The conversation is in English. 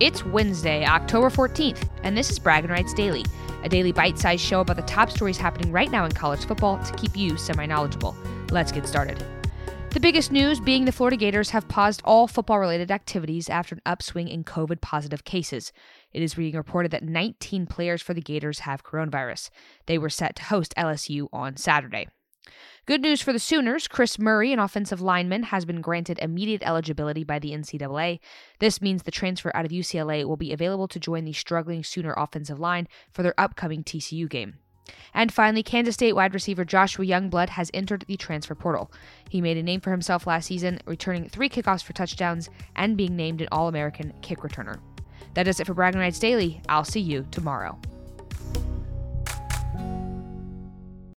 It's Wednesday, October 14th, and this is Bragging Rights Daily, a daily bite sized show about the top stories happening right now in college football to keep you semi knowledgeable. Let's get started. The biggest news being the Florida Gators have paused all football related activities after an upswing in COVID positive cases. It is being reported that 19 players for the Gators have coronavirus. They were set to host LSU on Saturday. Good news for the Sooners. Chris Murray, an offensive lineman, has been granted immediate eligibility by the NCAA. This means the transfer out of UCLA will be available to join the struggling Sooner offensive line for their upcoming TCU game. And finally, Kansas State wide receiver Joshua Youngblood has entered the transfer portal. He made a name for himself last season, returning three kickoffs for touchdowns and being named an All American kick returner. That does it for Bragging Rights Daily. I'll see you tomorrow.